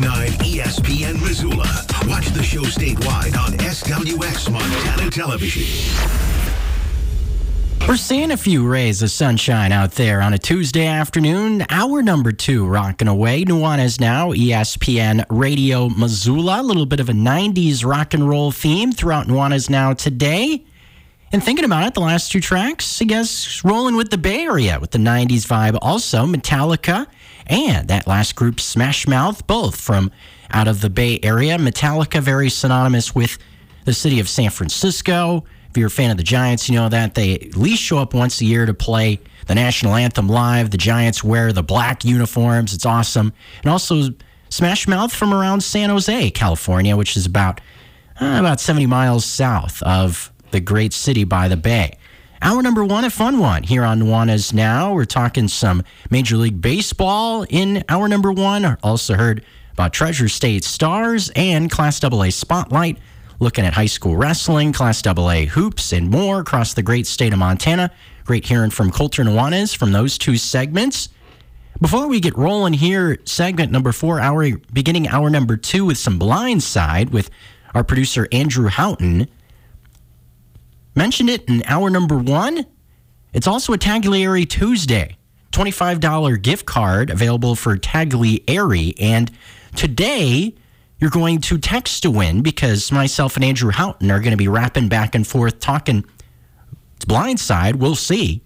102.9 ESPN Missoula. Watch the show statewide on SWX Montana Television. We're seeing a few rays of sunshine out there on a Tuesday afternoon. Hour number two rocking away. Nuanez now, ESPN Radio Missoula. A little bit of a 90s rock and roll theme throughout Nuanez now today. And thinking about it, the last two tracks, I guess, rolling with the Bay Area with the 90s vibe. Also, Metallica and that last group, Smash Mouth, both from out of the Bay Area. Metallica, very synonymous with the city of San Francisco. If you're a fan of the Giants, you know that they at least show up once a year to play the national anthem live. The Giants wear the black uniforms. It's awesome. And also Smash Mouth from around San Jose, California, which is about uh, about 70 miles south of the great city by the bay. Hour number one, a fun one here on Nuanez Now. We're talking some Major League Baseball in hour number one. Also heard about Treasure State Stars and Class AA Spotlight, looking at high school wrestling, Class AA hoops, and more across the great state of Montana. Great hearing from Colter Nuanez from those two segments. Before we get rolling here, segment number four, hour beginning hour number two with some blindside with our producer Andrew Houghton. Mentioned it in hour number one. It's also a Taglieri Tuesday. $25 gift card available for Taglieri. And today, you're going to text to win because myself and Andrew Houghton are going to be rapping back and forth, talking It's blindside. We'll see.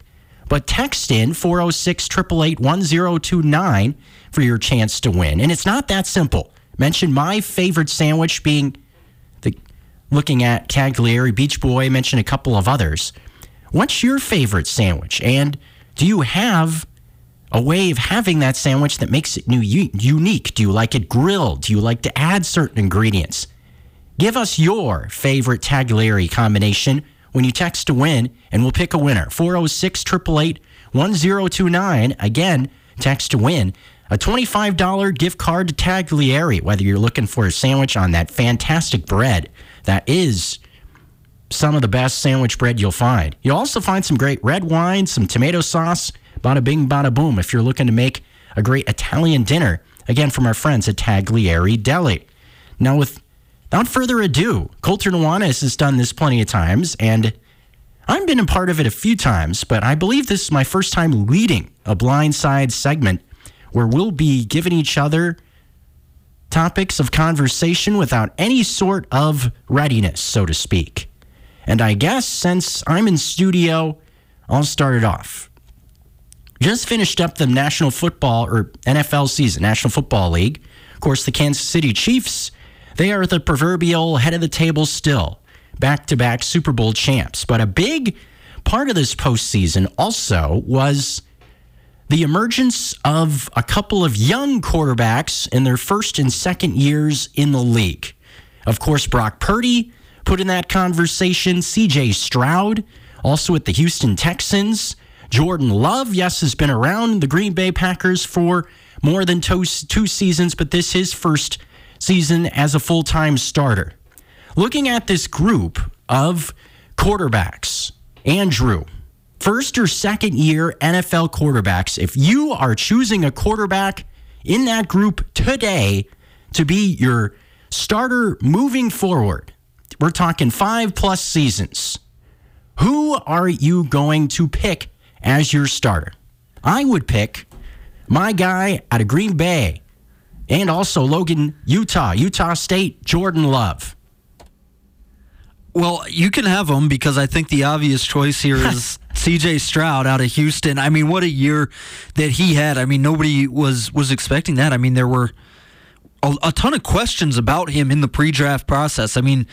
But text in 406 888 1029 for your chance to win. And it's not that simple. Mention my favorite sandwich being looking at Taglieri, Beach Boy, mentioned a couple of others. What's your favorite sandwich? And do you have a way of having that sandwich that makes it new, unique? Do you like it grilled? Do you like to add certain ingredients? Give us your favorite Taglieri combination when you text to win, and we'll pick a winner. 406 888 1029. Again, text to win. A $25 gift card to Taglieri, whether you're looking for a sandwich on that fantastic bread that is some of the best sandwich bread you'll find. You'll also find some great red wine, some tomato sauce, bada bing, bada boom, if you're looking to make a great Italian dinner. Again, from our friends at Taglieri Deli. Now, without further ado, Colter Nuanez has done this plenty of times, and I've been a part of it a few times, but I believe this is my first time leading a blindside segment where we'll be giving each other topics of conversation without any sort of readiness, so to speak. And I guess since I'm in studio, I'll start it off. Just finished up the National Football or NFL season, National Football League. Of course, the Kansas City Chiefs, they are the proverbial head of the table still, back to back Super Bowl champs. But a big part of this postseason also was the emergence of a couple of young quarterbacks in their first and second years in the league. Of course, Brock Purdy put in that conversation, CJ Stroud, also at the Houston Texans. Jordan Love, yes, has been around the Green Bay Packers for more than two, two seasons, but this his first season as a full time starter. Looking at this group of quarterbacks, Andrew, first or second year NFL quarterbacks, if you are choosing a quarterback in that group today to be your starter moving forward, we're talking five plus seasons. Who are you going to pick as your starter? I would pick my guy out of Green Bay and also Logan, Utah, Utah State, Jordan Love. Well, you can have him because I think the obvious choice here is C.J. Stroud out of Houston. I mean, what a year that he had. I mean, nobody was was expecting that. I mean, there were a, a ton of questions about him in the pre-draft process. I mean,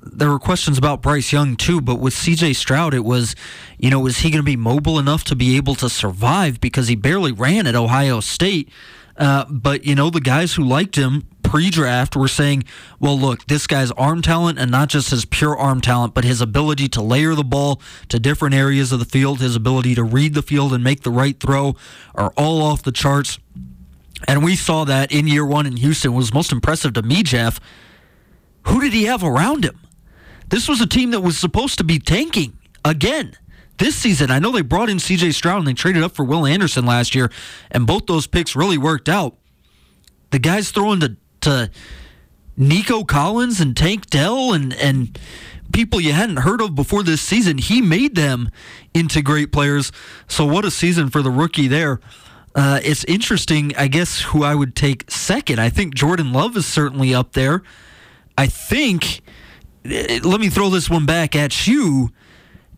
there were questions about Bryce Young too, but with CJ Stroud, it was, you know, was he going to be mobile enough to be able to survive because he barely ran at Ohio State? Uh, but you know, the guys who liked him pre-draft were saying, "Well, look, this guy's arm talent, and not just his pure arm talent, but his ability to layer the ball to different areas of the field, his ability to read the field and make the right throw, are all off the charts." And we saw that in year one in Houston. Was most impressive to me, Jeff. Who did he have around him? This was a team that was supposed to be tanking again this season. I know they brought in CJ Stroud and they traded up for Will Anderson last year, and both those picks really worked out. The guys throwing to, to Nico Collins and Tank Dell and and people you hadn't heard of before this season. He made them into great players. So what a season for the rookie there. Uh, it's interesting, I guess, who I would take second. I think Jordan Love is certainly up there. I think, eh, let me throw this one back at you.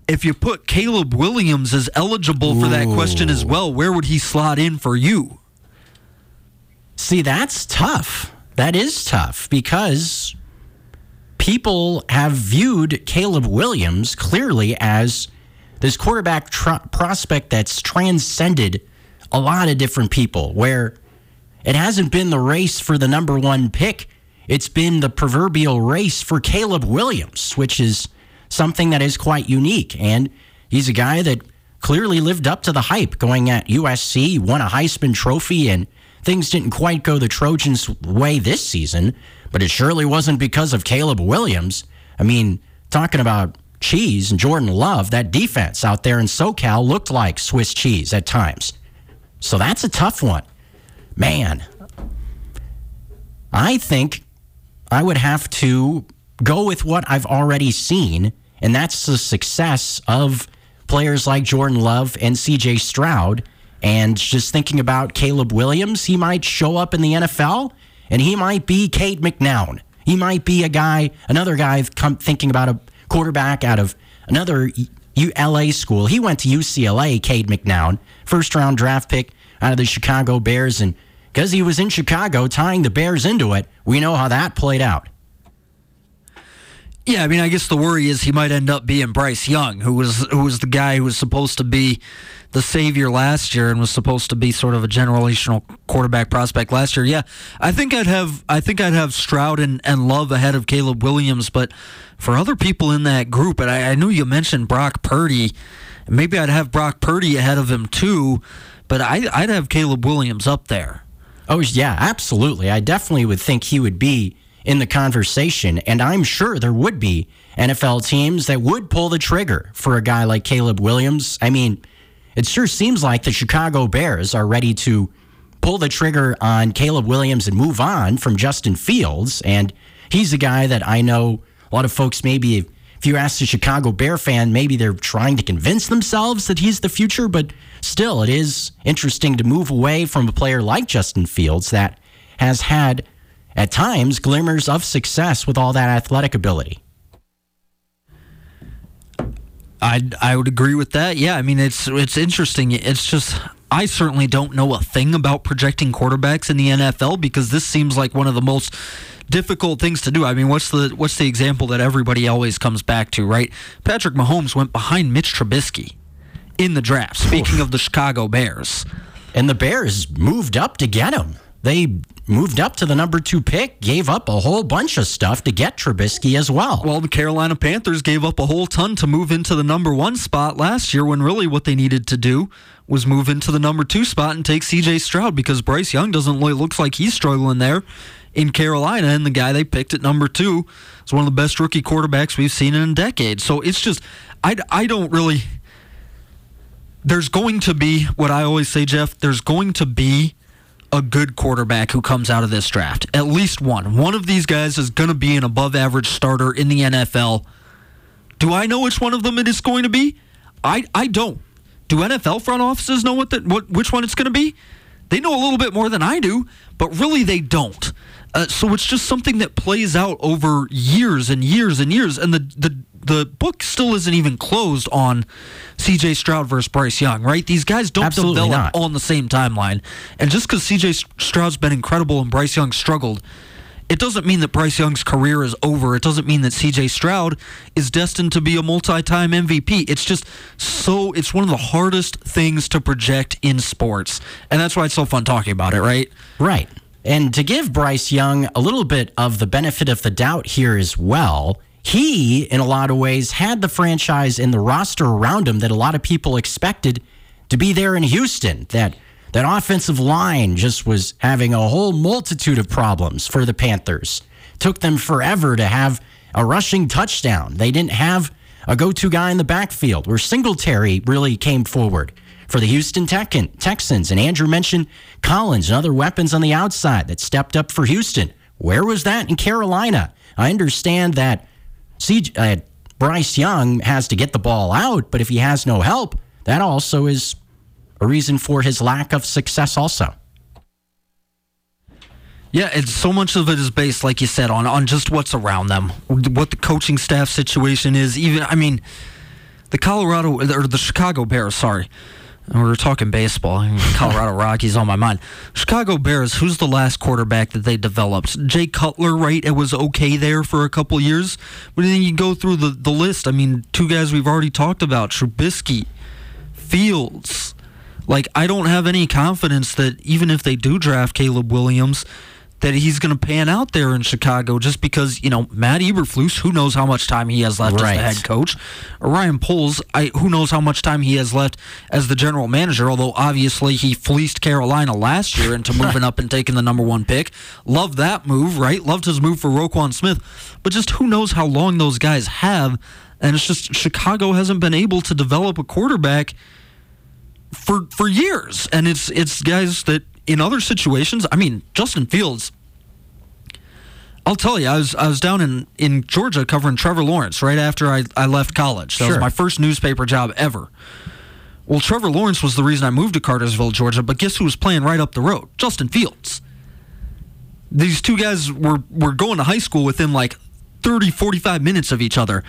If you put Caleb Williams as eligible for that question as well, where would he slot in for you? See, that's tough. That is tough because people have viewed Caleb Williams clearly as this quarterback tr- prospect that's transcended a lot of different people, where it hasn't been the race for the number one pick. It's been the proverbial race for Caleb Williams, which is something that is quite unique. And he's a guy that clearly lived up to the hype going at USC, won a Heisman Trophy, and things didn't quite go the Trojans' way this season, but it surely wasn't because of Caleb Williams. I mean, talking about cheese and Jordan Love, that defense out there in SoCal looked like Swiss cheese at times. So that's a tough one. Man, I think I would have to go with what I've already seen, and that's the success of players like Jordan Love and CJ Stroud. And just thinking about Caleb Williams, he might show up in the NFL and he might be Cade McNown. He might be a guy, another guy thinking about a quarterback out of another ULA school. He went to UCLA, Cade McNown, first round draft pick out of the Chicago Bears. And because he was in Chicago tying the Bears into it, we know how that played out. Yeah, I mean, I guess the worry is he might end up being Bryce Young, who was who was the guy who was supposed to be the savior last year and was supposed to be sort of a generational quarterback prospect last year. Yeah, I think I'd have I think I'd have Stroud and, and Love ahead of Caleb Williams, but for other people in that group, and I, I knew you mentioned Brock Purdy, maybe I'd have Brock Purdy ahead of him too, but I, I'd have Caleb Williams up there. Oh yeah, absolutely. I definitely would think he would be in the conversation. And I'm sure there would be NFL teams that would pull the trigger for a guy like Caleb Williams. I mean, it sure seems like the Chicago Bears are ready to pull the trigger on Caleb Williams and move on from Justin Fields. And he's a guy that I know a lot of folks maybe, if you ask a Chicago Bear fan, maybe they're trying to convince themselves that he's the future. But still, it is interesting to move away from a player like Justin Fields that has had at times glimmers of success with all that athletic ability. I I would agree with that. Yeah, I mean it's it's interesting. It's just I certainly don't know a thing about projecting quarterbacks in the NFL because this seems like one of the most difficult things to do. I mean, what's the what's the example that everybody always comes back to, right? Patrick Mahomes went behind Mitch Trubisky in the draft. Speaking of the Chicago Bears, and the Bears moved up to get him. They moved up to the number two pick, gave up a whole bunch of stuff to get Trubisky as well. Well, the Carolina Panthers gave up a whole ton to move into the number one spot last year when really what they needed to do was move into the number two spot and take CJ Stroud because Bryce Young doesn't look like he's struggling there in Carolina, and the guy they picked at number two is one of the best rookie quarterbacks we've seen in a decade. So it's just, I, I don't really. There's going to be what I always say, Jeff. There's going to be a good quarterback who comes out of this draft. At least one. One of these guys is going to be an above average starter in the NFL. Do I know which one of them it is going to be? I, I don't. Do NFL front offices know what the, what which one it's going to be? They know a little bit more than I do, but really they don't. Uh, so it's just something that plays out over years and years and years, and the the the book still isn't even closed on C.J. Stroud versus Bryce Young, right? These guys don't Absolutely develop not. on the same timeline, and just because C.J. Stroud's been incredible and Bryce Young struggled, It doesn't mean that Bryce Young's career is over. It doesn't mean that CJ Stroud is destined to be a multi time MVP. It's just so, it's one of the hardest things to project in sports. And that's why it's so fun talking about it, right? Right. And to give Bryce Young a little bit of the benefit of the doubt here as well, he, in a lot of ways, had the franchise and the roster around him that a lot of people expected to be there in Houston. That that offensive line just was having a whole multitude of problems for the Panthers. Took them forever to have a rushing touchdown. They didn't have a go-to guy in the backfield where Singletary really came forward for the Houston Texans. And Andrew mentioned Collins and other weapons on the outside that stepped up for Houston. Where was that in Carolina? I understand that CJ, uh, Bryce Young has to get the ball out, but if he has no help, that also is a reason for his lack of success, also. Yeah, it's so much of it is based, like you said, on on just what's around them, what the coaching staff situation is. Even, I mean, the Colorado or the Chicago Bears. Sorry, we were talking baseball. Colorado Rockies on my mind. Chicago Bears. Who's the last quarterback that they developed? Jay Cutler, right? It was okay there for a couple years, but then you go through the the list. I mean, two guys we've already talked about: Trubisky, Fields. Like, I don't have any confidence that even if they do draft Caleb Williams, that he's going to pan out there in Chicago just because, you know, Matt Eberflus, who knows how much time he has left right. as the head coach, or Ryan Poles, I, who knows how much time he has left as the general manager, although obviously he fleeced Carolina last year into moving up and taking the number one pick. Loved that move, right? Loved his move for Roquan Smith. But just who knows how long those guys have. And it's just Chicago hasn't been able to develop a quarterback for for years. And it's it's guys that in other situations, I mean, Justin Fields. I'll tell you, I was I was down in, in Georgia covering Trevor Lawrence right after I, I left college. That sure. was my first newspaper job ever. Well, Trevor Lawrence was the reason I moved to Cartersville, Georgia, but guess who was playing right up the road? Justin Fields. These two guys were, were going to high school within like 30, 45 minutes of each other.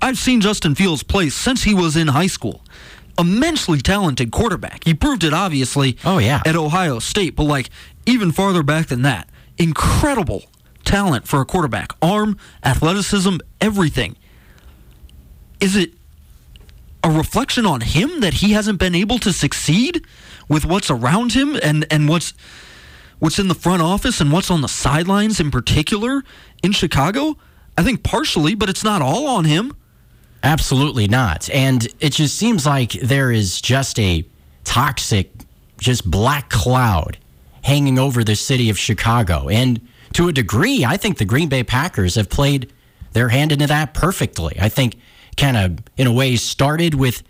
I've seen Justin Fields play since he was in high school immensely talented quarterback. He proved it obviously oh, yeah. at Ohio State, but like even farther back than that, incredible talent for a quarterback. Arm, athleticism, everything. Is it a reflection on him that he hasn't been able to succeed with what's around him and, and what's what's in the front office and what's on the sidelines in particular in Chicago? I think partially, but it's not all on him. Absolutely not. And it just seems like there is just a toxic, just black cloud hanging over the city of Chicago. And to a degree, I think the Green Bay Packers have played their hand into that perfectly. I think kind of, in a way, started with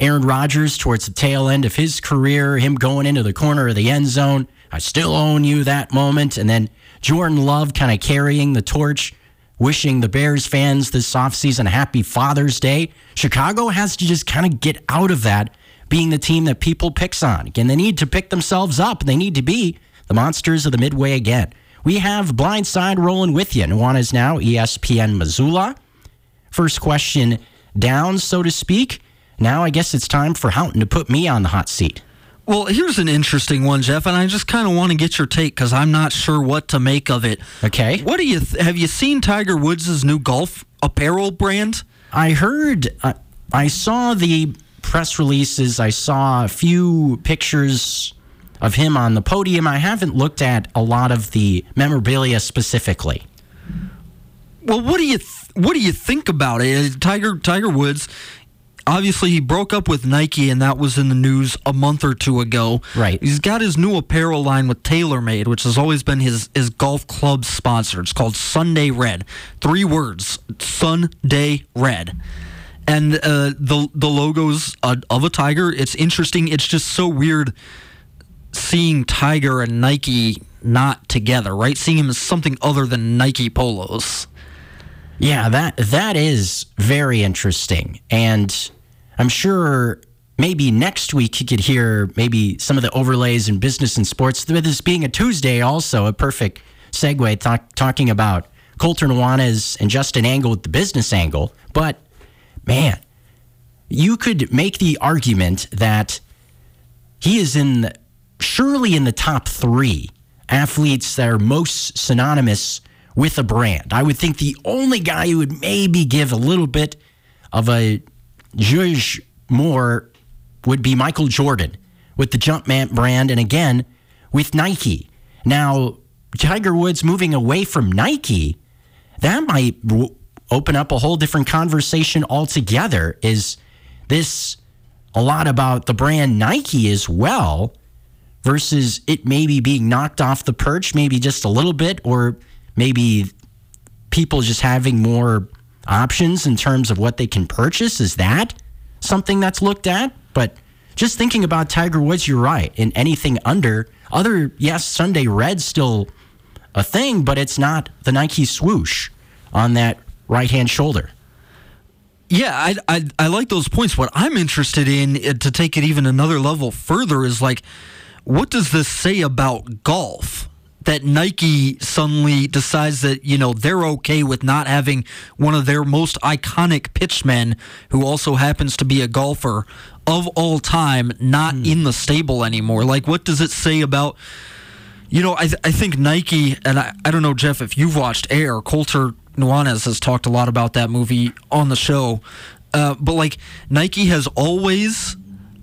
Aaron Rodgers towards the tail end of his career, him going into the corner of the end zone. I still own you that moment. And then Jordan Love kind of carrying the torch wishing the Bears fans this offseason happy Father's Day. Chicago has to just kind of get out of that being the team that people picks on. Again, they need to pick themselves up. They need to be the monsters of the Midway again. We have Blindside rolling with you. Nuanez Now, ESPN Missoula. First question down, so to speak. Now I guess it's time for Houghton to put me on the hot seat. Well, here's an interesting one, Jeff, and I just kind of want to get your take because I'm not sure what to make of it. Okay. What do you th- have you seen Tiger Woods' new golf apparel brand? I heard, uh, I saw the press releases. I saw a few pictures of him on the podium. I haven't looked at a lot of the memorabilia specifically. Well, what do you th- what do you think about it? Tiger Tiger Woods obviously he broke up with Nike and that was in the news a month or two ago. Right. He's got his new apparel line with TaylorMade, which has always been his his golf club sponsor. It's called Sunday Red. Three words: Sunday Red. And uh, the the logos uh, of a tiger. It's interesting. It's just so weird seeing Tiger and Nike not together, right? Seeing him as something other than Nike polos. Yeah, that that is very interesting. And I'm sure maybe next week you could hear maybe some of the overlays in business and sports. With this being a Tuesday, also a perfect segue talk, talking about Colter Nuanez and Justin Angle with the business angle. But man, you could make the argument that he is in surely in the top three athletes that are most synonymous with a brand. I would think the only guy who would maybe give a little bit of a zhuzh more would be Michael Jordan with the Jumpman brand and again with Nike. Now, Tiger Woods moving away from Nike, that might open up a whole different conversation altogether. Is this a lot about the brand Nike as well versus it maybe being knocked off the perch, maybe just a little bit, or maybe people just having more options in terms of what they can purchase? Is that something that's looked at? But just thinking about Tiger Woods, you're right. In anything under, other, yes, Sunday Red still a thing, but it's not the Nike swoosh on that right hand shoulder. Yeah, I, I, I like those points. What I'm interested in uh, to take it even another level further is like, what does this say about golf? That Nike suddenly decides that you know they're okay with not having one of their most iconic pitchmen, who also happens to be a golfer of all time, not mm. in the stable anymore. Like, what does it say about? You know, I, th- I think Nike, and I, I don't know, Jeff, if you've watched Air, Colter Nuanez has talked a lot about that movie on the show. Uh, but like Nike has always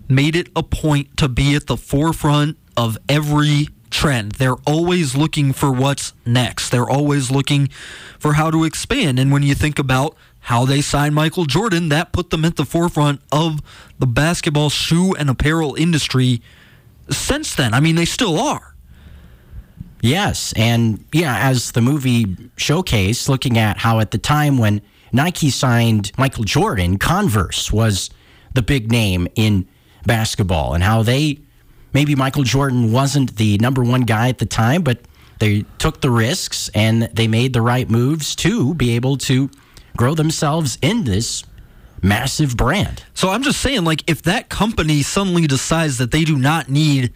made it a point to be at the forefront of every trend. They're always looking for what's next. They're always looking for how to expand. And when you think about how they signed Michael Jordan, that put them at the forefront of the basketball shoe and apparel industry since then. I mean, they still are. Yes, and yeah, as the movie showcased, looking at how at the time when Nike signed Michael Jordan, Converse was the big name in basketball, and how they maybe Michael Jordan wasn't the number one guy at the time, but they took the risks and they made the right moves to be able to grow themselves in this massive brand. So I'm just saying, like, if that company suddenly decides that they do not need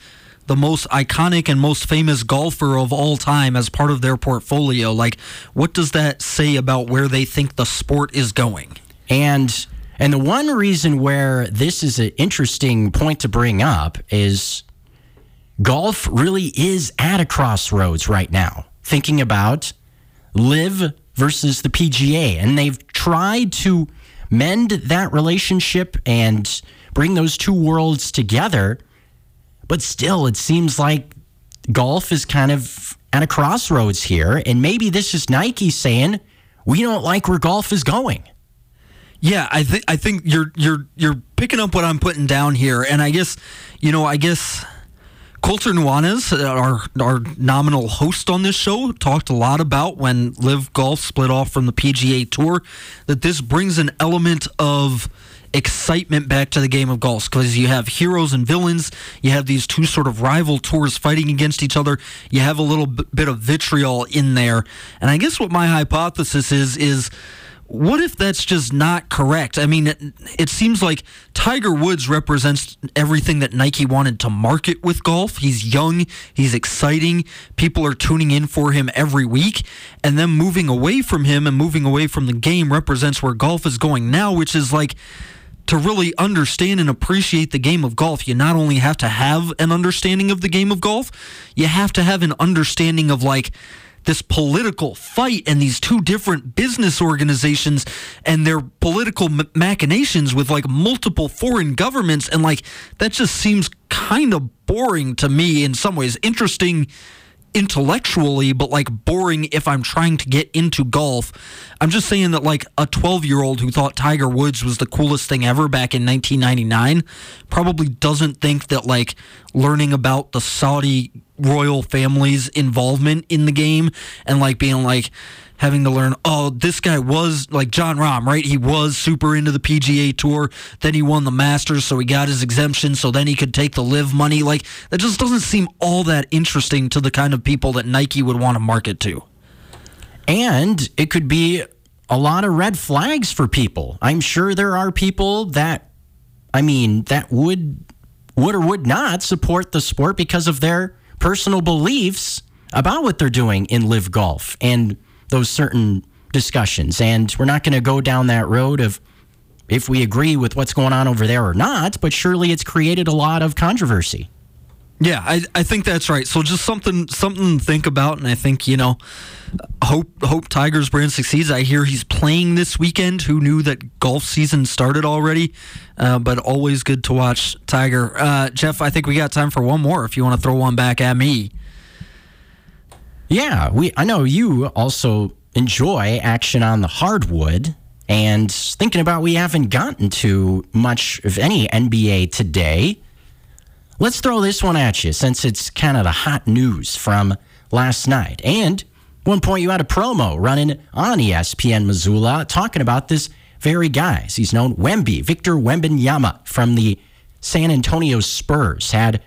the most iconic and most famous golfer of all time as part of their portfolio. Like, what does that say about where they think the sport is going? And and the one reason where this is an interesting point to bring up is golf really is at a crossroads right now. Thinking about LIV versus the PGA, and they've tried to mend that relationship and bring those two worlds together but still, it seems like golf is kind of at a crossroads here. And maybe this is Nike saying, we don't like where golf is going. Yeah, I think I think you're you're you're picking up what I'm putting down here, and I guess you know I guess Colter Nuanez, uh, our our nominal host on this show, talked a lot about when LIV Golf split off from the PGA Tour that this brings an element of excitement back to the game of golf because you have heroes and villains. You have these two sort of rival tours fighting against each other. You have a little bit of vitriol in there. And I guess what my hypothesis is is what if that's just not correct? I mean, it, it, seems like Tiger Woods represents everything that Nike wanted to market with golf. He's young, he's exciting, people are tuning in for him every week, and then moving away from him and moving away from the game represents where golf is going now, which is like to really understand and appreciate the game of golf, you not only have to have an understanding of the game of golf, you have to have an understanding of like this political fight and these two different business organizations and their political machinations with like multiple foreign governments and like that just seems kind of boring to me in some ways interesting intellectually, but like boring if I'm trying to get into golf. I'm just saying that like a 12 year old who thought Tiger Woods was the coolest thing ever back in 1999 probably doesn't think that like learning about the Saudi royal family's involvement in the game and like being like, having to learn, oh, this guy was like Jon Rahm, right? He was super into the PGA Tour. Then he won the Masters, so he got his exemption, so then he could take the LIV money. Like, that just doesn't seem all that interesting to the kind of people that Nike would want to market to. And it could be a lot of red flags for people. I'm sure there are people that, I mean, that would would or would not support the sport because of their personal beliefs about what they're doing in LIV golf. And those certain discussions. And we're not going to go down that road of if we agree with what's going on over there or not, but surely it's created a lot of controversy. Yeah, I, I think that's right. So just something something to think about, and I think you know, hope hope Tigers brand succeeds. I hear he's playing this weekend. Who knew that golf season started already? Uh, but always good to watch Tiger. Uh, Jeff, I think we got time for one more. If you want to throw one back at me. Yeah, we. I know you also enjoy action on the hardwood. And thinking about we haven't gotten to much of any NBA today. Let's throw this one at you since it's kind of the hot news from last night. And one point you had a promo running on ESPN Missoula talking about this very guy. He's known Wemby, Victor Wembanyama from the San Antonio Spurs had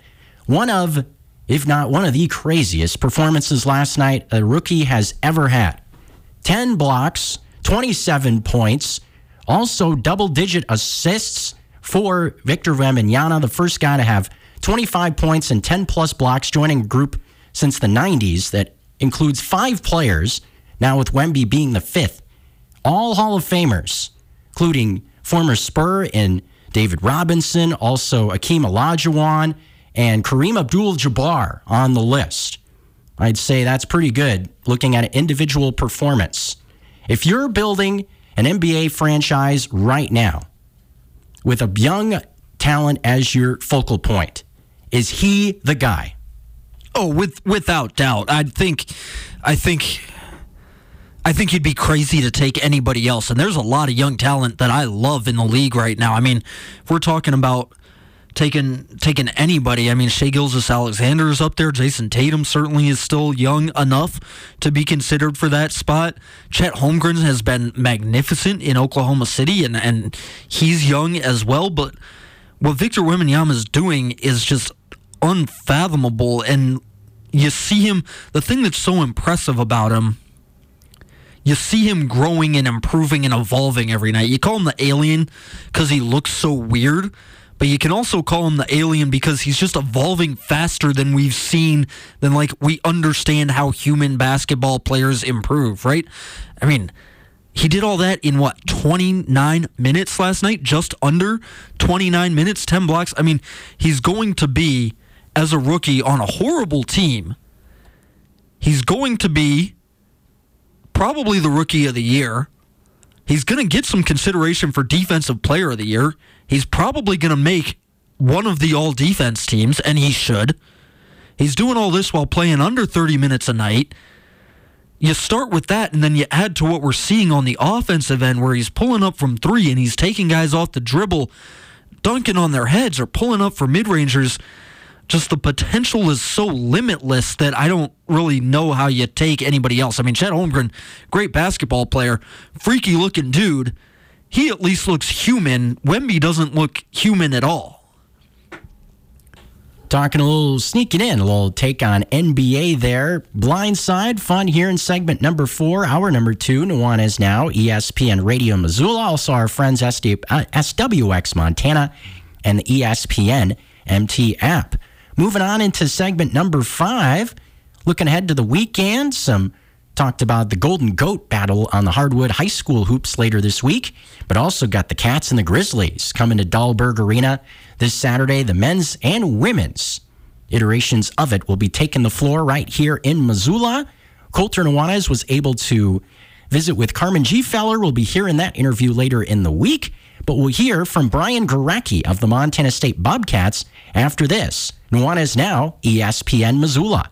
one of, if not one of the craziest performances last night a rookie has ever had. 10 blocks, 27 points, also double digit assists for Victor Wembanyama, the first guy to have 25 points and 10 plus blocks, joining a group since the 90s that includes five players, now with Wemby being the fifth. All Hall of Famers, including former Spur and David Robinson, also Akeem Olajuwon, and Kareem Abdul Jabbar on the list. I'd say that's pretty good looking at an individual performance. If you're building an NBA franchise right now with a young talent as your focal point, is he the guy? Oh, with without doubt. I think I think I think you'd be crazy to take anybody else. And there's a lot of young talent that I love in the league right now. I mean, if we're talking about taking taking anybody, I mean Shai Gilgeous-Alexander is up there. Jayson Tatum certainly is still young enough to be considered for that spot. Chet Holmgren has been magnificent in Oklahoma City and, and he's young as well, but what Victor Wembanyama is doing is just unfathomable. And you see him, the thing that's so impressive about him, you see him growing and improving and evolving every night. You call him the alien because he looks so weird, but you can also call him the alien because he's just evolving faster than we've seen, than like we understand how human basketball players improve, right? I mean, he did all that in what 29 minutes last night just under 29 minutes 10 blocks i mean he's going to be as a rookie on a horrible team he's going to be probably the rookie of the year. He's going to get some consideration for defensive player of the year. He's probably going to make one of the all defense teams and he should. He's doing all this while playing under 30 minutes a night. You start with that and then you add to what we're seeing on the offensive end where he's pulling up from three and he's taking guys off the dribble, dunking on their heads or pulling up for mid rangers. Just the potential is so limitless that I don't really know how you take anybody else. I mean, Chet Holmgren, great basketball player, freaky looking dude. He at least looks human. Wemby doesn't look human at all talking a little sneaking in a little take on NBA there. Blindside fun here in segment number four, hour number two. Nuanez now, ESPN Radio Missoula. Also our friends SD, uh, SWX Montana and the ESPN MT app. Moving on into segment number five, looking ahead to the weekend. Some talked about the Golden Goat battle on the hardwood high school hoops later this week, but also got the Cats and the Grizzlies coming to Dahlberg Arena this Saturday. The men's and women's iterations of it will be taking the floor right here in Missoula. Colter Nuanez was able to visit with Carmen Gfeller. We'll be hearing that interview later in the week, but we'll hear from Brian Goracke of the Montana State Bobcats after this. Nuanez now, ESPN Missoula.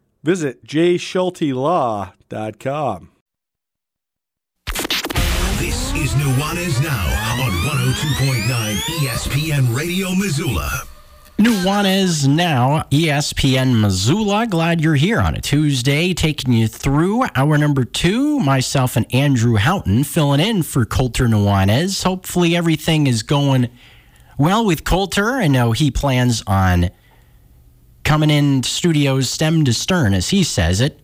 Visit jschultelaw.com. This is Nuanez Now on 102.9 ESPN Radio Missoula. Nuanez now, ESPN Missoula. Glad you're here on a Tuesday, taking you through hour number two. Myself and Andrew Houghton filling in for Colter Nuanez. Hopefully, everything is going well with Colter. I know he plans on coming in studios stem to stern, as he says it,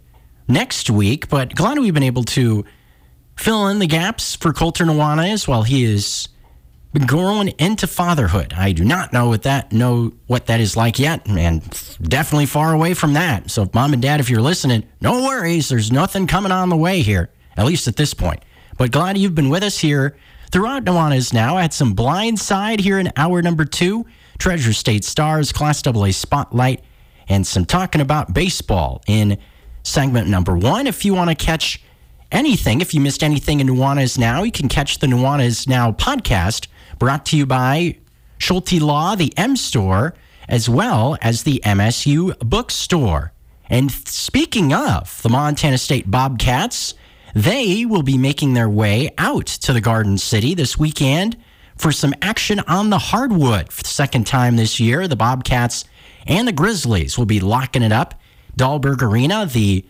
next week. But glad we've been able to fill in the gaps for Colter Nuanez while he is growing into fatherhood. I do not know what that know what that is like yet, and definitely far away from that. So, mom and dad, if you're listening, no worries. There's nothing coming on the way here, at least at this point. But glad you've been with us here throughout Nuanez now. I had some blind side here in hour number two. Treasure State Stars, Class AA Spotlight, and some talking about baseball in segment number one. If you want to catch anything, if you missed anything in Nuanez Now, you can catch the Nuanez Now podcast brought to you by Schulte Law, the M Store, as well as the MSU Bookstore. And speaking of the Montana State Bobcats, they will be making their way out to the Garden City this weekend for some action on the hardwood for the second time this year. The Bobcats and the Grizzlies will be locking it up. Dahlberg Arena, the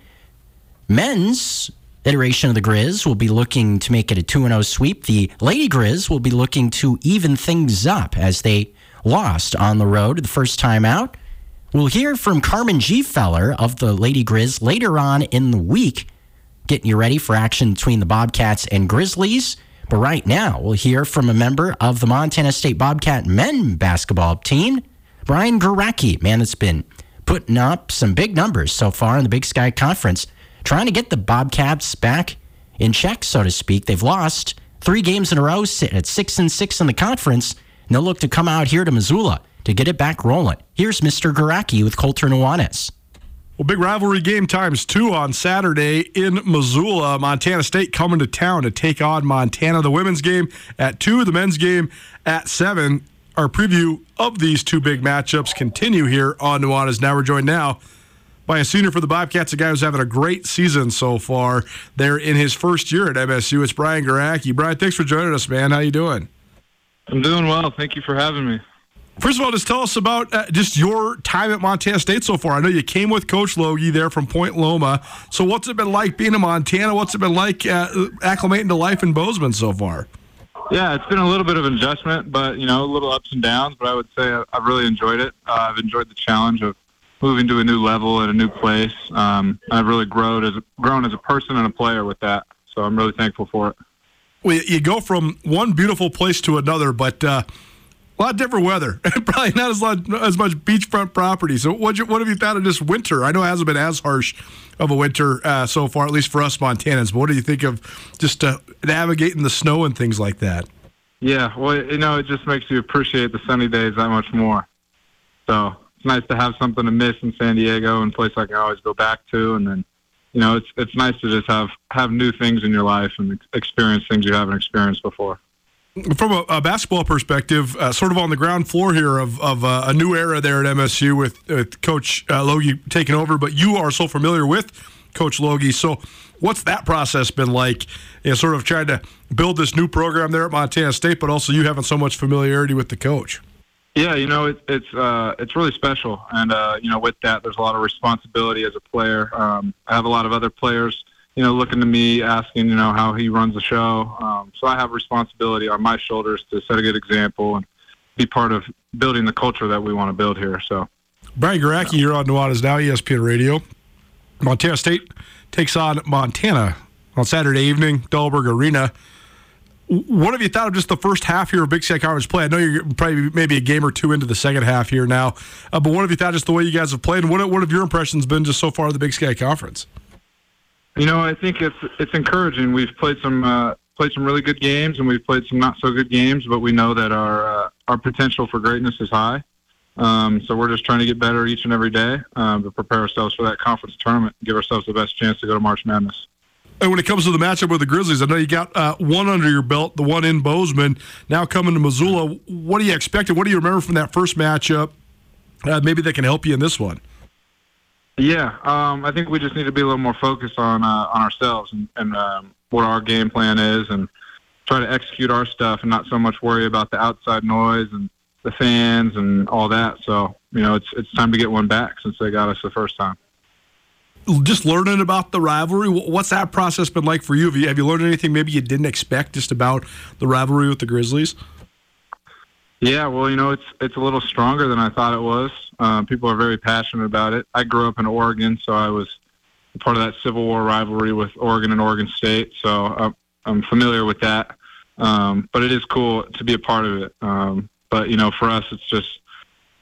men's iteration of the Grizz will be looking to make it a 2 0 sweep. The Lady Grizz will be looking to even things up as they lost on the road the first time out. We'll hear from Carmen Gfeller of the Lady Grizz later on in the week, getting you ready for action between the Bobcats and Grizzlies. But right now, we'll hear from a member of the Montana State Bobcat men basketball team, Brian Goracke, man that's been putting up some big numbers so far in the Big Sky Conference trying to get the Bobcats back in check, so to speak. They've lost three games in a row, sitting at six and six in the conference, and they'll look to come out here to Missoula to get it back rolling. Here's Mr. Goracke with Colter Nuanez. Well, big rivalry game times two on Saturday in Missoula. Montana State coming to town to take on Montana. The women's game at two, the men's game at seven. Our preview of these two big matchups continue here on Nuanez. Now we're joined now by a senior for the Bobcats, a guy who's having a great season so far. There in his first year at MSU, it's Brian Goracke. Brian, thanks for joining us, man. How you doing? I'm doing well. Thank you for having me. First of all, just tell us about uh, just your time at Montana State so far. I know you came with Coach Logie there from Point Loma. So, what's it been like being in Montana? What's it been like uh, acclimating to life in Bozeman so far? Yeah, it's been a little bit of an adjustment, but you know, a little ups and downs. But I would say I've really enjoyed it. Uh, I've enjoyed the challenge of moving to a new level at a new place. Um, I've really grown as grown as a person and a player with that. So I'm really thankful for it. Well, you go from one beautiful place to another, but uh, a lot different weather. Probably not as lot, as much beachfront property. So what what have you thought of this winter? I know it hasn't been as harsh of a winter uh, so far, at least for us Montanans. But what do you think of just uh, navigating the snow and things like that? Yeah, well, you know, it just makes you appreciate the sunny days that much more. So it's nice to have something to miss in San Diego and a place I can always go back to. And then, you know, it's it's nice to just have have new things in your life and experience things you haven't experienced before. From a, a basketball perspective, uh, sort of on the ground floor here of, of uh, a new era there at MSU with, with Coach uh, Logie taking over, but you are so familiar with Coach Logie. So, what's that process been like? You know, sort of trying to build this new program there at Montana State, but also you having so much familiarity with the coach. Yeah, you know it, it's uh, it's really special, and uh, you know with that there's a lot of responsibility as a player. Um, I have a lot of other players, you know, looking to me asking, you know, how he runs the show. Um, so I have responsibility on my shoulders to set a good example and be part of building the culture that we want to build here. So, Brian Goracke, you're on Nuanez now, ESPN Radio. Montana State takes on Montana on Saturday evening, Dahlberg Arena. What have you thought of just the first half here of Big Sky Conference play? I know you're probably maybe a game or two into the second half here now, uh, but what have you thought just the way you guys have played, and what what have your impressions been just so far of the Big Sky Conference? You know, I think it's it's encouraging. We've played some uh, played some really good games, and we've played some not so good games, but we know that our uh, our potential for greatness is high. Um, so we're just trying to get better each and every day um, to prepare ourselves for that conference tournament, give ourselves the best chance to go to March Madness. And when it comes to the matchup with the Grizzlies, I know you got uh, one under your belt, the one in Bozeman, now coming to Missoula. What do you expect? What do you remember from that first matchup? Uh, maybe they can help you in this one. Yeah, um, I think we just need to be a little more focused on uh, on ourselves and, and um, what our game plan is, and try to execute our stuff, and not so much worry about the outside noise and the fans and all that. So you know, it's it's time to get one back since they got us the first time just learning about the rivalry. What's that process been like for you? Have you, have you learned anything maybe you didn't expect just about the rivalry with the Grizzlies? Yeah, well, you know, it's it's a little stronger than I thought it was. Uh, people are very passionate about it. I grew up in Oregon, so I was part of that Civil War rivalry with Oregon and Oregon State, so I'm, I'm familiar with that. Um, but it is cool to be a part of it. Um, but you know, for us, it's just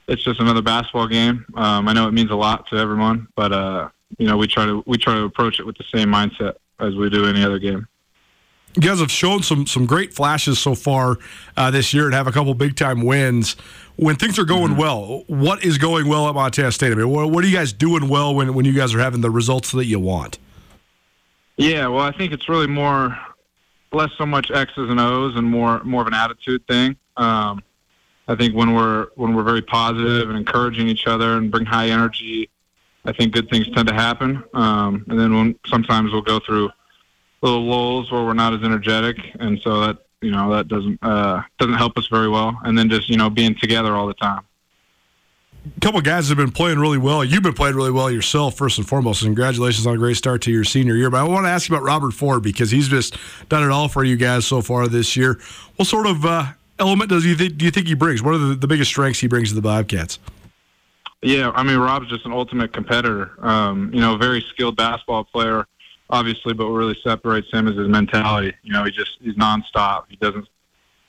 it's just another basketball game. Um, I know it means a lot to everyone, but uh, you know, we try to we try to approach it with the same mindset as we do any other game. You guys have shown some some great flashes so far uh, this year and have a couple big time wins. When things are going mm-hmm. well, what is going well at Montana State? I mean, what, what, are you guys doing well when when you guys are having the results that you want? Yeah, well, I think it's really more less so much X's and O's and more more of an attitude thing. Um, I think when we're when we're very positive and encouraging each other and bring high energy I think good things tend to happen. Um, and then when, sometimes we'll go through little lulls where we're not as energetic, and so that you know that doesn't uh, doesn't help us very well. And then just you know being together all the time. A couple guys have been playing really well. You've been playing really well yourself, first and foremost. Congratulations on a great start to your senior year. But I want to ask you about Robert Ford because he's just done it all for you guys so far this year. What sort of uh, element does you think, do you think he brings? What are the, the biggest strengths he brings to the Bobcats? Yeah, I mean Rob's just an ultimate competitor. Um, you know, very skilled basketball player, obviously, but what really separates him is his mentality. You know, he just he's nonstop. He doesn't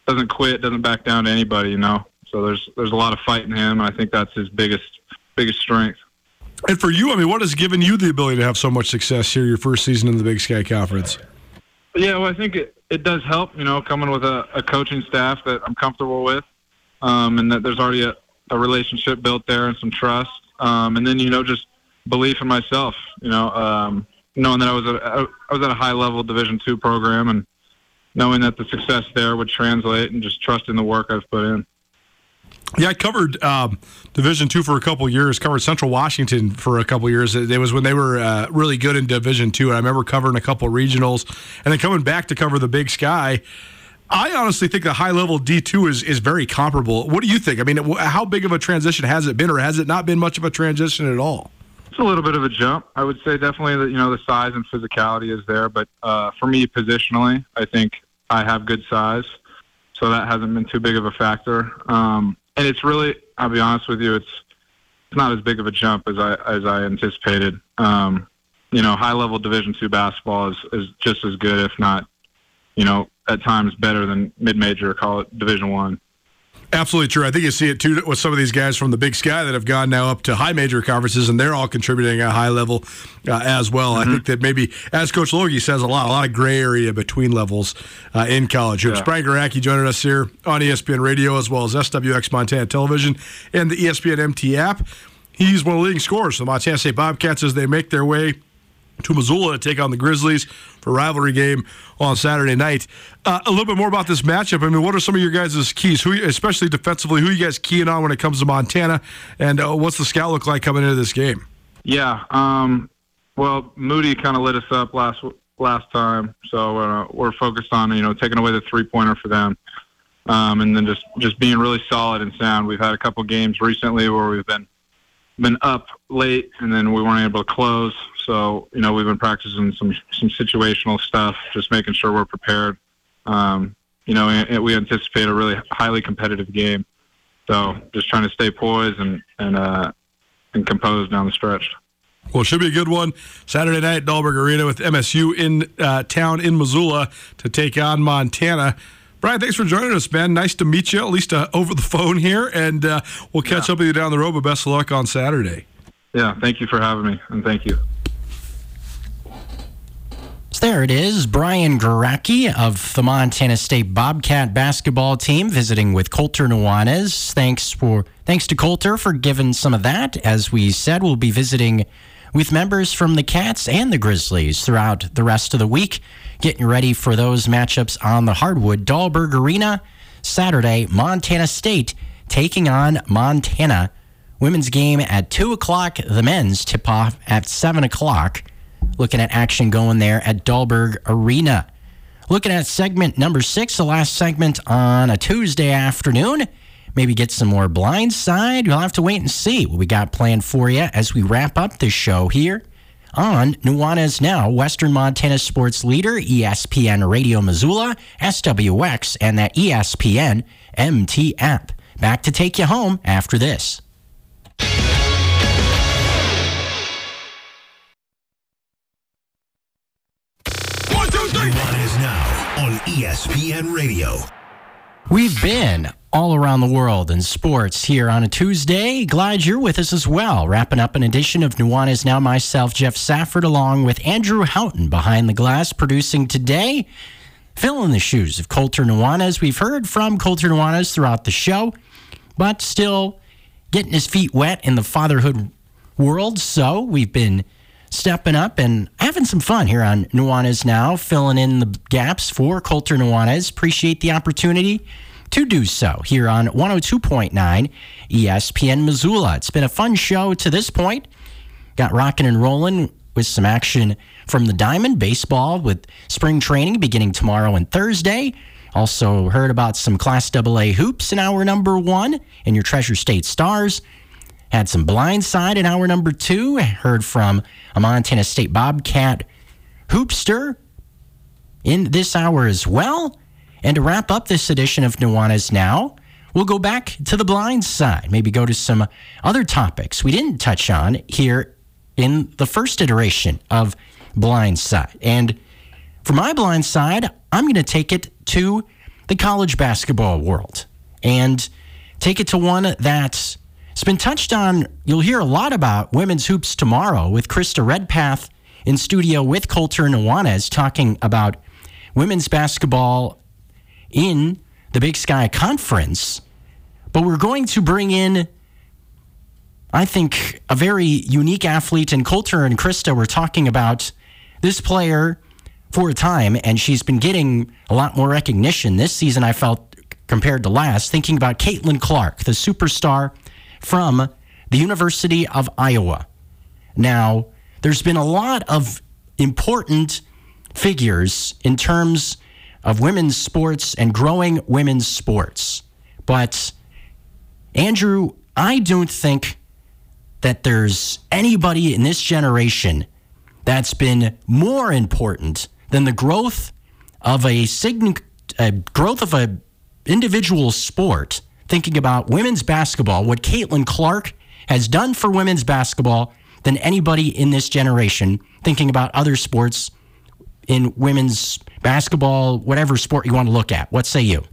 doesn't quit, doesn't back down to anybody. You know, so there's there's a lot of fight in him. and I think that's his biggest biggest strength. And for you, I mean, what has given you the ability to have so much success here, your first season in the Big Sky Conference? Yeah, well, I think it, it does help, you know, coming with a, a coaching staff that I'm comfortable with, um, and that there's already a, a relationship built there and some trust. Um, and then you know just belief in myself. You know, um, knowing that I was at I was at a high level Division two program and knowing that the success there would translate and just trusting the work I've put in. Yeah, I covered um, Division two for a couple years. Covered Central Washington for a couple years. It was when they were uh, really good in Division two, and I remember covering a couple regionals, and then coming back to cover the Big Sky. I honestly think the high level D2 is is very comparable. What do you think? I mean, how big of a transition has it been, or has it not been much of a transition at all? It's a little bit of a jump. I would say definitely that you know the size and physicality is there, but uh, for me positionally, I think I have good size, so that hasn't been too big of a factor. Um, and it's really, I'll be honest with you, it's it's not as big of a jump as I as I anticipated. Um, you know, high level Division two basketball is is just as good, if not, you know, at times better than mid-major, call it Division One. Absolutely true. I think you see it too with some of these guys from the Big Sky that have gone now up to high major conferences, and they're all contributing at a high level uh, as well. Mm-hmm. I think that maybe, as Coach Logie says, a lot, a lot of gray area between levels uh, in college hoops. Yeah. Brian Goracke joining us here on ESPN Radio as well as SWX Montana Television and the ESPN MT app. He's one of the leading scorers for the Montana State Bobcats as they make their way to Missoula to take on the Grizzlies for rivalry game on Saturday night. Uh, a little bit more about this matchup. I mean, what are some of your guys' keys, who, especially defensively? Who you guys keying on when it comes to Montana? And uh, what's the scout look like coming into this game? Yeah, um, well, Moody kind of lit us up last last time, so uh, we're focused on you know taking away the three pointer for them, um, and then just just being really solid and sound. We've had a couple games recently where we've been been up late and then we weren't able to close. So you know we've been practicing some some situational stuff, just making sure we're prepared. Um, you know, and we anticipate a really highly competitive game. So just trying to stay poised and and uh, and composed down the stretch. Well, it should be a good one. Saturday night, Dahlberg Arena with MSU in uh, town in Missoula to take on Montana. Brian, thanks for joining us, man. Nice to meet you, at least uh, over the phone here, and uh, we'll catch yeah. up with you down the road. But best of luck on Saturday. Yeah, thank you for having me, and thank you. So there it is, Brian Goracke of the Montana State Bobcat basketball team visiting with Colter Nuanez. Thanks for thanks to Colter for giving some of that. As we said, we'll be visiting with members from the Cats and the Grizzlies throughout the rest of the week, getting ready for those matchups on the hardwood. Dahlberg Arena, Saturday, Montana State taking on Montana. Women's game at 2 o'clock, the men's tip off at 7 o'clock looking at action going there at Dahlberg Arena. Looking at segment number six, the last segment on a Tuesday afternoon. Maybe get some more blindside. You'll have to wait and see what we got planned for you as we wrap up this show here on Nuanez Now, Western Montana sports leader, ESPN Radio Missoula, SWX, and that ESPN MT app. Back to take you home after this. is now on ESPN Radio. We've been all around the world in sports here on a Tuesday. Glad you're with us as well. Wrapping up an edition of Nuanez Now, myself, Geoff Safford, along with Andrew Houghton behind the glass, producing today. Filling the shoes of Colter Nuanez. We've heard from Colter Nuanez throughout the show, but still getting his feet wet in the fatherhood world. So we've been stepping up and having some fun here on Nuanez Now, filling in the gaps for Colter Nuanez. Appreciate the opportunity to do so here on 102.9 ESPN Missoula. It's been a fun show to this point. Got rocking and rolling with some action from the Diamond baseball with spring training beginning tomorrow and Thursday. Also heard about some Class AA hoops in hour number one and your Treasure State Stars. Had some blindside in hour number two. Heard from a Montana State Bobcat hoopster in this hour as well. And to wrap up this edition of Nuanez Now, we'll go back to the blind side, maybe go to some other topics we didn't touch on here in the first iteration of Blind Side. And for my blind side, I'm going to take it to the college basketball world and take it to one that's it's been touched on. You'll hear a lot about women's hoops tomorrow with Krista Redpath in studio with Colter Nuanez talking about women's basketball in the Big Sky Conference. But we're going to bring in, I think, a very unique athlete. And Colter and Krista were talking about this player for a time, and she's been getting a lot more recognition this season, I felt, compared to last. Thinking about Caitlin Clark, the superstar from the University of Iowa. Now, there's been a lot of important figures in terms of women's sports and growing women's sports. But, Andrew, I don't think that there's anybody in this generation that's been more important than the growth of a, sign- a growth of a individual sport thinking about women's basketball, what Caitlin Clark has done for women's basketball than anybody in this generation thinking about other sports in women's basketball, whatever sport you want to look at. What say you?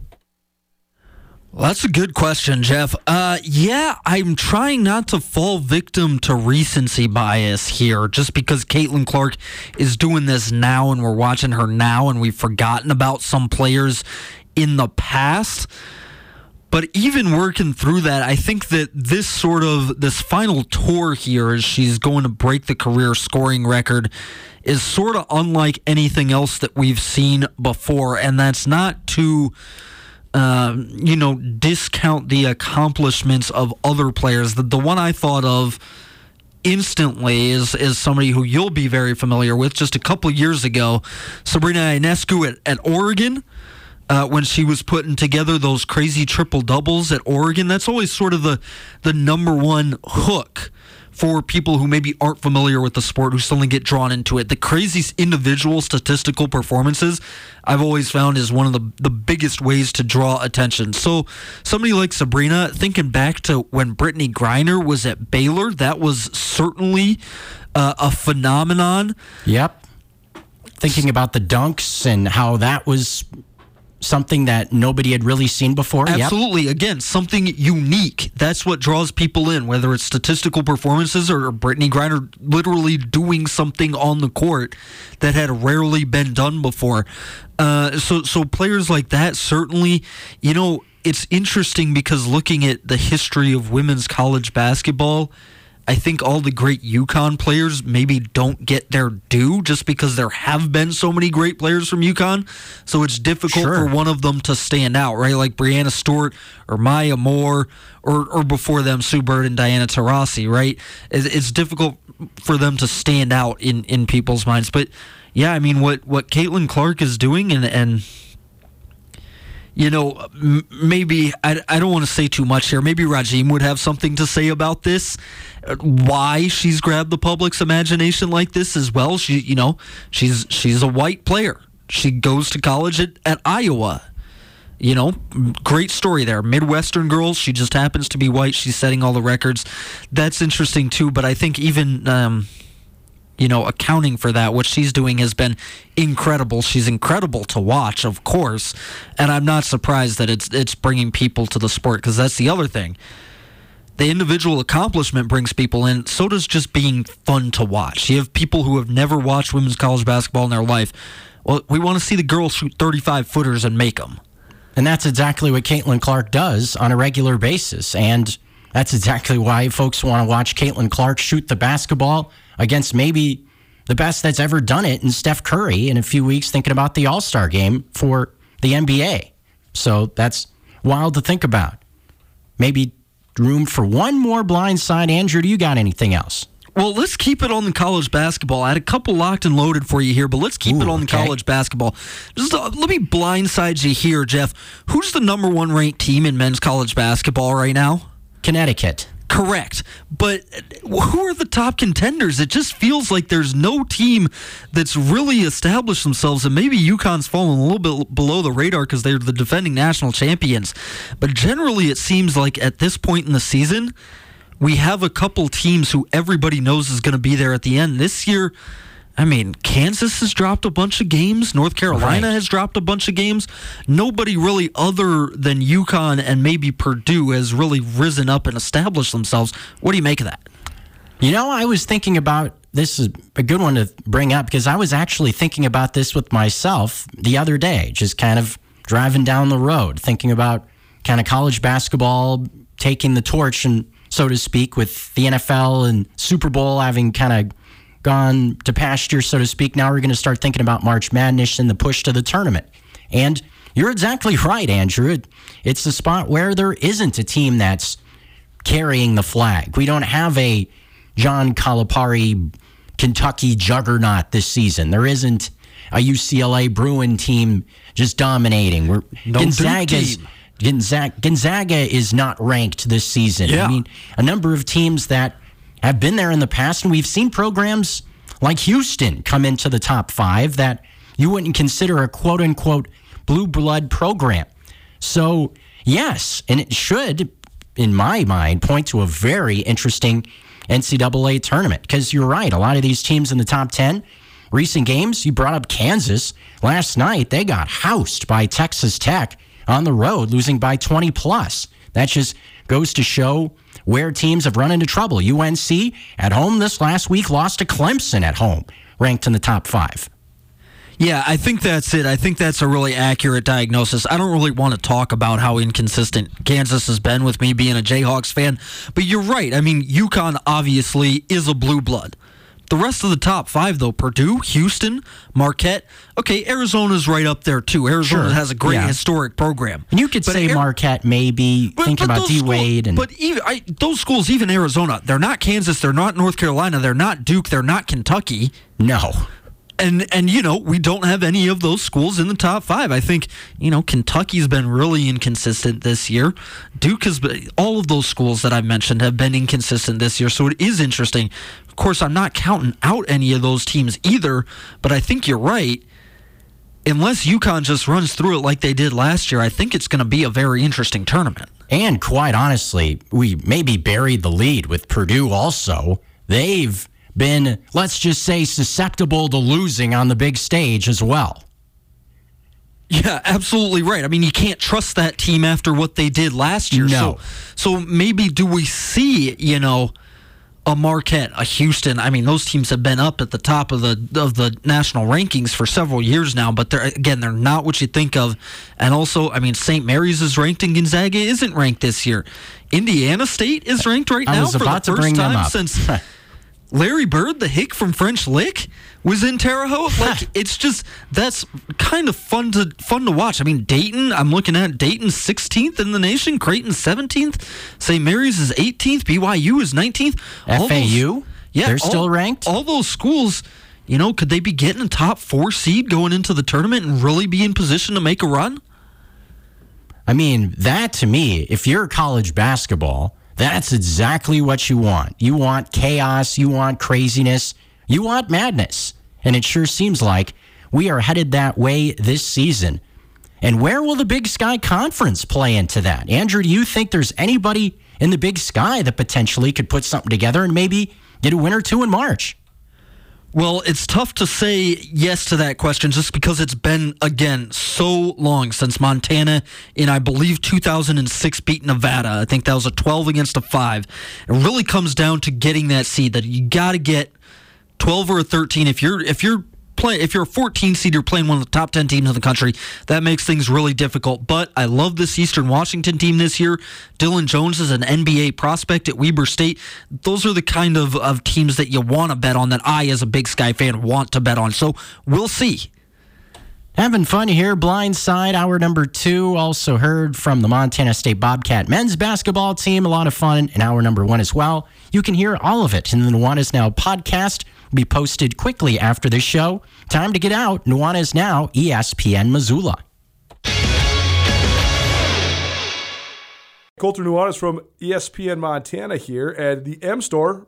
Well, that's a good question, Geoff. Uh, yeah, I'm trying not to fall victim to recency bias here just because Caitlin Clark is doing this now and we're watching her now and we've forgotten about some players in the past. But even working through that, I think that this sort of this final tour here is she's going to break the career scoring record, is sort of unlike anything else that we've seen before, and that's not to. Uh, you know, discount the accomplishments of other players. The, the one I thought of instantly is is somebody who you'll be very familiar with. Just a couple years ago, Sabrina Ionescu at, at Oregon uh, when she was putting together those crazy triple doubles at Oregon. That's always sort of the the number one hook for people who maybe aren't familiar with the sport who suddenly get drawn into it. The crazy individual statistical performances I've always found is one of the, the biggest ways to draw attention. So somebody like Sabrina, thinking back to when Brittney Griner was at Baylor, that was certainly uh, a phenomenon. Yep. Thinking about the dunks and how that was something that nobody had really seen before. Yep. Absolutely. Again, something unique. That's what draws people in, whether it's statistical performances or Brittney Griner literally doing something on the court that had rarely been done before. Uh, so, so players like that certainly, you know, it's interesting because looking at the history of women's college basketball I think all the great UConn players maybe don't get their due just because there have been so many great players from UConn. So it's difficult sure. for one of them to stand out, right? Like Breanna Stewart or Maya Moore or, or before them, Sue Bird and Diana Taurasi, right? It's difficult for them to stand out in, in people's minds. But yeah, I mean, what, what Caitlin Clark is doing and, and you know, m- maybe I, I don't want to say too much here. Maybe Rajim would have something to say about this, uh, why she's grabbed the public's imagination like this as well. She, you know, she's she's a white player. She goes to college at, at Iowa. You know, great story there. Midwestern girl. She just happens to be white. She's setting all the records. That's interesting too. But I think even. Um, you know, accounting for that. What she's doing has been incredible. She's incredible to watch, of course, and I'm not surprised that it's it's bringing people to the sport because that's the other thing. The individual accomplishment brings people in. So does just being fun to watch. You have people who have never watched women's college basketball in their life. Well, we want to see the girls shoot 35 footers and make them. And that's exactly what Caitlin Clark does on a regular basis. And that's exactly why folks want to watch Caitlin Clark shoot the basketball against maybe the best that's ever done it in Steph Curry in a few weeks, thinking about the All Star game for the NBA. So that's wild to think about. Maybe room for one more blind side. Andrew, do you got anything else? Well, let's keep it on the college basketball. I had a couple locked and loaded for you here, but let's keep Ooh, it on the okay. college basketball. Just uh, let me blindside you here, Geoff. Who's the number one ranked team in men's college basketball right now? Connecticut. Correct. But who are the top contenders? It just feels like there's no team that's really established themselves, and maybe UConn's fallen a little bit below the radar because they're the defending national champions. But generally, it seems like at this point in the season, we have a couple teams who everybody knows is going to be there at the end. This year, I mean, Kansas has dropped a bunch of games. North Carolina right. has dropped a bunch of games. Nobody really, other than UConn and maybe Purdue, has really risen up and established themselves. What do you make of that? You know, I was thinking about this is a good one to bring up because I was actually thinking about this with myself the other day, just kind of driving down the road, thinking about kind of college basketball taking the torch and so to speak, with the NFL and Super Bowl having kind of gone to pasture, so to speak. Now we're going to start thinking about March Madness and the push to the tournament. And you're exactly right, Andrew. It's the spot where there isn't a team that's carrying the flag. We don't have a John Calipari Kentucky juggernaut this season. There isn't a UCLA Bruin team just dominating. We're, no Gonzaga's Gonzaga, Gonzaga is not ranked this season. Yeah. I mean, a number of teams that have been there in the past, and we've seen programs like Houston come into the top five that you wouldn't consider a quote unquote blue blood program. So, yes, and it should, in my mind, point to a very interesting NCAA tournament because you're right. A lot of these teams in the top 10, recent games, you brought up Kansas last night, they got housed by Texas Tech on the road, losing by 20 plus. That just goes to show where teams have run into trouble. UNC at home this last week lost to Clemson at home, ranked in the top five. Yeah, I think that's it. I think that's a really accurate diagnosis. I don't really want to talk about how inconsistent Kansas has been with me being a Jayhawks fan, but you're right. I mean, UConn obviously is a blue blood. The rest of the top five, though, Purdue, Houston, Marquette. Okay, Arizona's right up there too. Arizona sure. has a great yeah. historic program. And you could but say Ar- Marquette, maybe but, thinking but about D Wade, and but even I, those schools, even Arizona, they're not Kansas, they're not North Carolina, they're not Duke, they're not Kentucky. No. And and you know we don't have any of those schools in the top five. I think you know Kentucky's been really inconsistent this year. Duke has been, all of those schools that I've mentioned have been inconsistent this year. So it is interesting of course, I'm not counting out any of those teams either, but I think you're right. Unless UConn just runs through it like they did last year, I think it's going to be a very interesting tournament. And quite honestly, we maybe buried the lead with Purdue also. They've been, let's just say, susceptible to losing on the big stage as well. Yeah, absolutely right. I mean, you can't trust that team after what they did last year. No. So, so maybe do we see, you know, a Marquette, a Houston? I mean, those teams have been up at the top of the of the national rankings for several years now, but they're again, they're not what you think of. And also, I mean, St. Mary's is ranked and Gonzaga isn't ranked this year. Indiana State is ranked right I now was for about the to first time up. since Larry Bird, the hick from French Lick, was in Terre Haute. Like it's just that's kind of fun to fun to watch. I mean, Dayton. I'm looking at Dayton 16th in the nation, Creighton 17th, St. Mary's is 18th, BYU is 19th. All those- FAU? yeah, They're all- still ranked? All those schools. You know, could they be getting a top four seed going into the tournament and really be in position to make a run? I mean, that to me, if you're college basketball, that's exactly what you want. You want chaos, you want craziness, you want madness. And it sure seems like we are headed that way this season. And where will the Big Sky Conference play into that? Andrew, do you think there's anybody in the Big Sky that potentially could put something together and maybe get a win or two in March? Well, it's tough to say yes to that question just because it's been, again, so long since Montana in, I believe, 2006 beat Nevada. I think that was a 12 against a 5. It really comes down to getting that seed that you got to get 12 or a 13. If you're, if you're, If you're a 14 seed, you're playing one of the top 10 teams in the country. That makes things really difficult. But I love this Eastern Washington team this year. Dillon Jones is an NBA prospect at Weber State. Those are the kind of, of teams that you want to bet on, that I, as a Big Sky fan, want to bet on. So we'll see. Having fun here, Blindside, hour number two. Also heard from the Montana State Bobcat men's basketball team. A lot of fun in hour number one as well. You can hear all of it in the Nuanez Now podcast. Be posted quickly after this show. Time to get out. Nuanez Now, ESPN Missoula. Colter Nuanez from ESPN Montana here, and the M Store